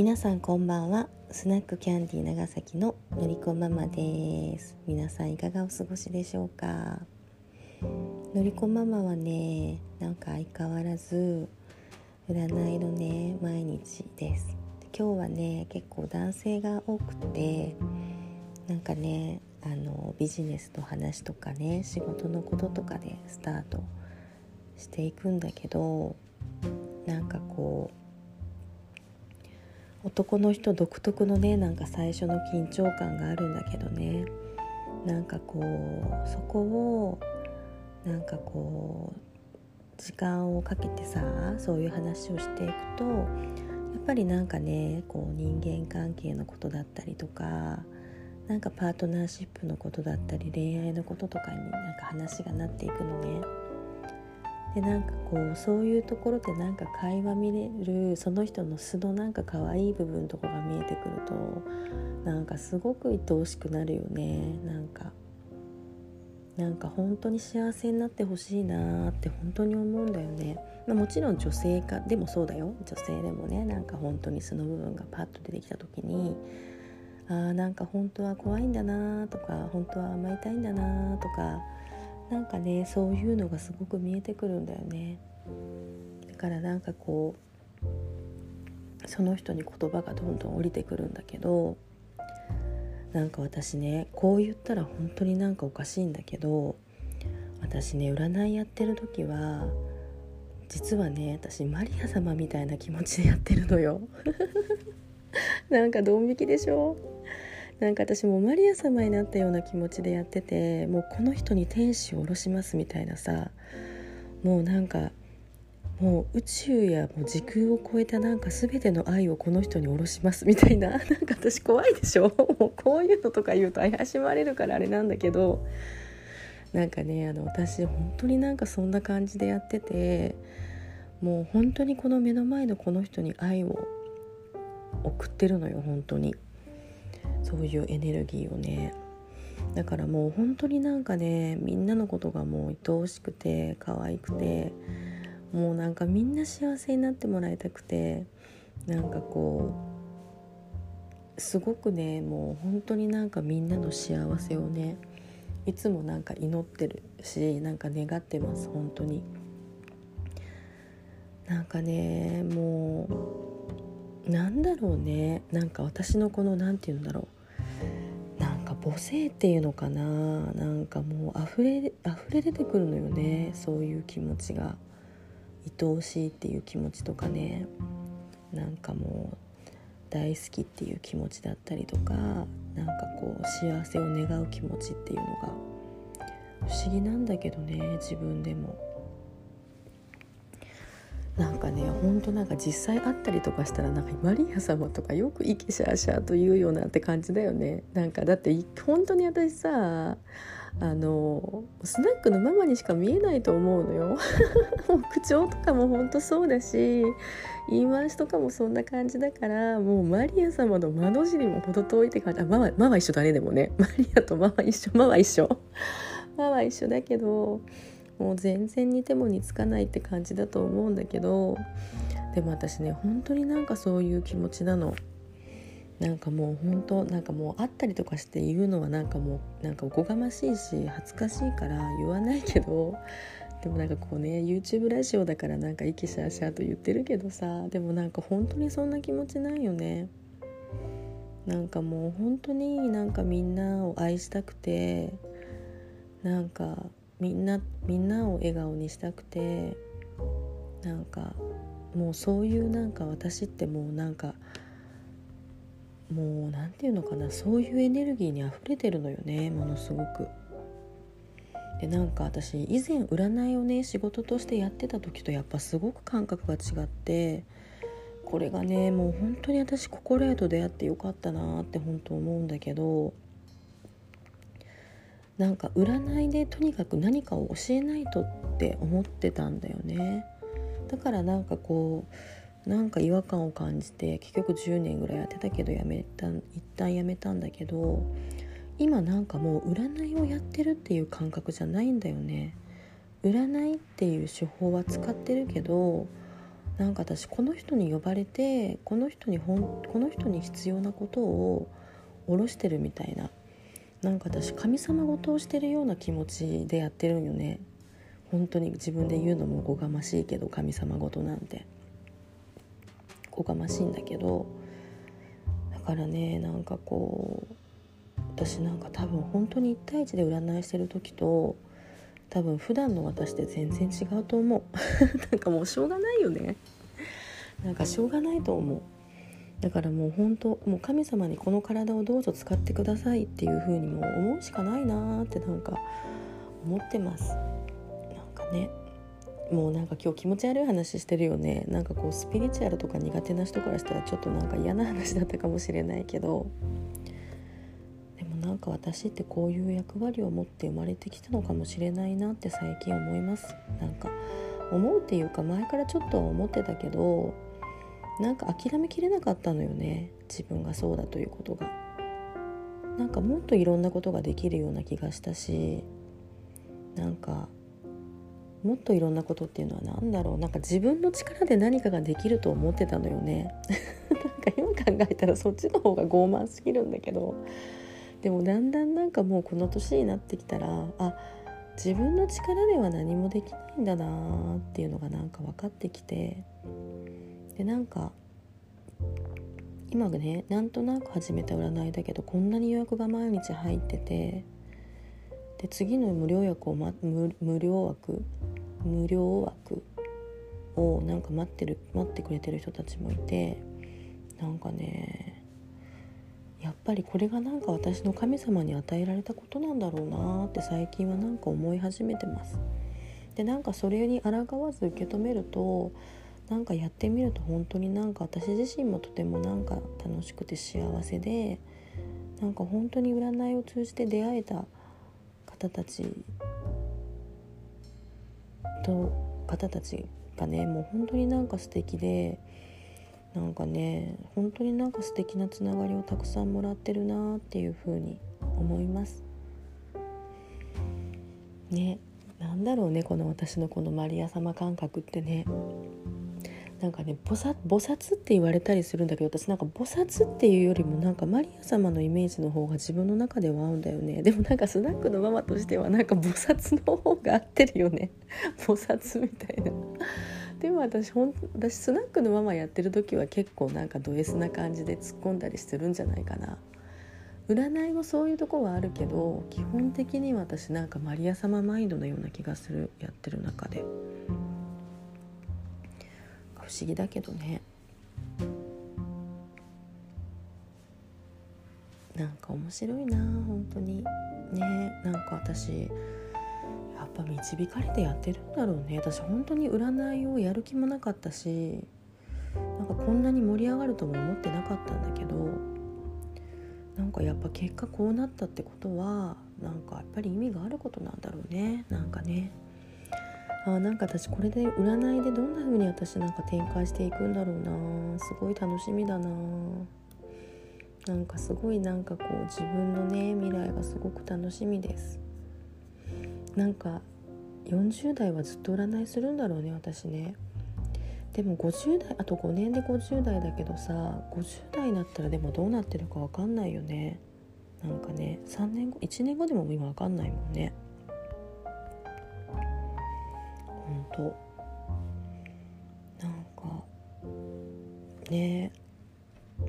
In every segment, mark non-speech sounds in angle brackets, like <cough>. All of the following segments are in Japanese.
皆さんこんばんは。スナックキャンディー長崎ののりこママです。皆さんいかがお過ごしでしょうか？のりこママはねなんか相変わらず占いのね毎日です。今日はね結構男性が多くてなんかねあのビジネスの話とかね仕事のこととかでスタートしていくんだけどなんかこう男の人独特のねなんか最初の緊張感があるんだけどねなんかこうそこをなんかこう時間をかけてさそういう話をしていくとやっぱりなんかねこう人間関係のことだったりとかなんかパートナーシップのことだったり恋愛のこととかになんか話がなっていくのね。でなんかこうそういうところでなんか会話見れるその人の素のなんか可愛い部分とかが見えてくるとなんかすごく愛おしくなるよね。なんかなんか本当に幸せになってほしいなって本当に思うんだよね、まあ、もちろん女性かでもそうだよ。女性でもねなんか本当に素の部分がパッと出てきた時にあーなんか本当は怖いんだなとか本当は甘えたいんだなとかなんかねそういうのがすごく見えてくるんだよね。だからなんかこうその人に言葉がどんどん降りてくるんだけどなんか私ねこう言ったら本当になんかおかしいんだけど私ね占いやってる時は実はね私マリア様みたいな気持ちでやってるのよ。<laughs> なんかドン引きでしょ？なんか私もマリア様になったような気持ちでやっててもうこの人に天使を下ろしますみたいなさもうなんかもう宇宙やもう時空を超えたなんか全ての愛をこの人に下ろしますみたいな <laughs> なんか私怖いでしょ？もうこういうのとか言うと怪しまれるからあれなんだけどなんかねあの私本当になんかそんな感じでやっててもう本当にこの目の前のこの人に愛を送ってるのよ本当に。そういうエネルギーをね。だからもう本当になんかねみんなのことがもう愛おしくて可愛くてもうなんかみんな幸せになってもらいたくてなんかこうすごくねもう本当になんかみんなの幸せをねいつもなんか祈ってるしなんか願ってます本当に。なんかねもうなんだろうね。なんか私のこの何て言うんだろう。なんか母性っていうのかな。なんかもう溢れ溢れ出てくるのよね。そういう気持ちが。愛おしいっていう気持ちとかね。なんかもう大好きっていう気持ちだったりとか。なんかこう幸せを願う気持ちっていうのが不思議なんだけどね。自分でも。なんかねほんとなんか実際会ったりとかしたらなんかマリア様とかよくイケシャーシャーと言うよなって感じだよね。なんかだって本当に私さあのスナックのママにしか見えないと思うのよ。<laughs> もう口調とかもほんとそうだし言い回しとかもそんな感じだからもうマリア様の窓尻も程遠いって感じ。あママママ一緒だねでもね。マリアとママ一緒ママ一緒。ママ一緒だけどもう全然似ても似つかないって感じだと思うんだけどでも私ね本当になんかそういう気持ちなの。なんかもう本当なんかもう会ったりとかして言うのはなんかもうなんかおこがましいし恥ずかしいから言わないけどでもなんかこうね YouTube ラジオだからなんかイケシャーシャーと言ってるけどさでもなんか本当にそんな気持ちないよねなんかもう本当になんかみんなを愛したくてなんかみんなみんなを笑顔にしたくてなんかもうそういうなんか私ってもうなんかもう何て言うのかなそういうエネルギーにあふれてるのよねものすごく。でなんか私以前占いをね仕事としてやってた時とやっぱすごく感覚が違ってこれがねもう本当に私心得と出会ってよかったなって本当思うんだけどなんか占いでとにかく何かを教えないとって思ってたんだよね。だからなんかこうなんか違和感を感じて結局10年ぐらいやってたけどやめた一旦やめたんだけど今なんかもう占いをやってるっていう感覚じゃないんだよね。占いっていう手法は使ってるけどなんか私この人に呼ばれてこの人にほんこの人に必要なことを下ろしてるみたいななんか私神様事をしてるような気持ちでやってるんよね。本当に自分で言うのもおこがましいけど神様事なんて。おこがましいんだけど。だからねなんかこう私なんか多分本当に1対1で占いしてる時と多分普段の私って全然違うと思う。<laughs> なんかもうしょうがないよね。なんかしょうがないと思う。だからもう本当もう神様にこの体をどうぞ使ってくださいっていう風にも思うしかないなーってなんか思ってます。なんかね。もうなんか今日気持ち悪い話してるよね。なんかこうスピリチュアルとか苦手な人からしたらちょっとなんか嫌な話だったかもしれないけど。でもなんか私ってこういう役割を持って生まれてきたのかもしれないなって最近思います。なんか思うっていうか前からちょっとは思ってたけどなんか諦めきれなかったのよね。自分がそうだということが。なんかもっといろんなことができるような気がしたし。なんかもっといろんなことっていうのは何だろう。なんか自分の力で何かができると思ってたのよね。<laughs> なんか今考えたらそっちの方が傲慢すぎるんだけど。でもだんだんなんかもうこの年になってきたらあ自分の力では何もできないんだなっていうのがなんか分かってきて。でなんか今ねなんとなく始めた占いだけどこんなに予約が毎日入っててで次の無料枠を、ま、無無料枠無料枠をなんか待ってる待ってくれてる人たちもいてなんかねやっぱりこれがなんか私の神様に与えられたことなんだろうなって最近はなんか思い始めてます。でなんかそれに抗わず受け止めるとなんかやってみると本当になんか私自身もとてもなんか楽しくて幸せでなんか本当に占いを通じて出会えた方たちと方たちがねもう本当になんか素敵でなんかね本当になんか素敵なつながりをたくさんもらってるなっていうふうに思います。ねなんだろうねこの私のこのマリア様感覚ってね。なんかね菩薩菩薩って言われたりするんだけど私なんか菩薩っていうよりもなんかマリア様のイメージの方が自分の中では合うんだよね。でもなんかスナックのママとしてはなんか菩薩の方が合ってるよね。<laughs> 菩薩みたいな。でも私ほん私スナックのママやってる時は結構なんかド S な感じで突っ込んだりしてるんじゃないかな。占いもそういうとこはあるけど基本的に私なんかマリア様マインドのような気がするやってる中で。不思議だけどね。なんか面白いな本当に。ねなんか私やっぱ導かれてやってるんだろうね。私本当に占いをやる気もなかったしなんかこんなに盛り上がるとも思ってなかったんだけどなんかやっぱ結果こうなったってことはなんかやっぱり意味があることなんだろうね。なんかね。あなんか私これで占いでどんな風に私なんか展開していくんだろうな。すごい楽しみだな。なんかすごいなんかこう自分のね未来がすごく楽しみです。なんか40代はずっと占いするんだろうね私ね。でも50代あと5年で50代だけどさ50代になったらでもどうなってるか分かんないよね。なんかね3年後1年後でも今分かんないもんね。本当なんかね。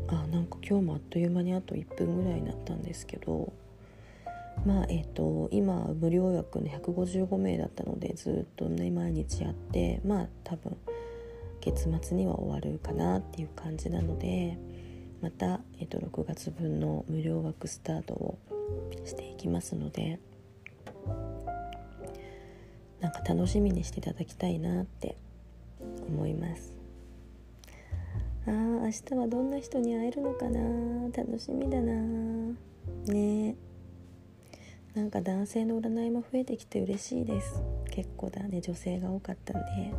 あなんか今日もあっという間にあと1分ぐらいになったんですけど。まあえっ、ー、と今無料枠の155名だったのでずっとね毎日やってまあ多分月末には終わるかなっていう感じなのでまた、えー、と6月分の無料枠スタートをしていきますので。か楽しみにしていただきたいなって思います。あー明日はどんな人に会えるのかな？楽しみだな。ね。なんか男性の占いも増えてきて嬉しいです。結構だね。女性が多かったんで。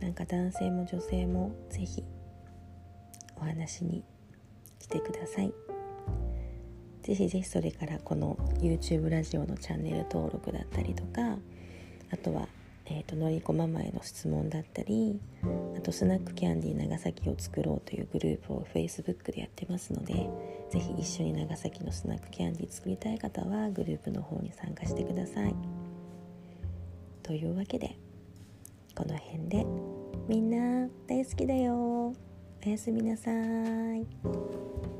なんか男性も女性も是非お話に来てください。ぜひぜひそれからこの YouTube ラジオのチャンネル登録だったりとかあとは、えーと、のりこママへの質問だったりあとスナックキャンディー長崎を作ろうというグループを Facebook でやってますので是非一緒に長崎のスナックキャンディー作りたい方はグループの方に参加してください。というわけでこの辺でみんな大好きだよおやすみなさい。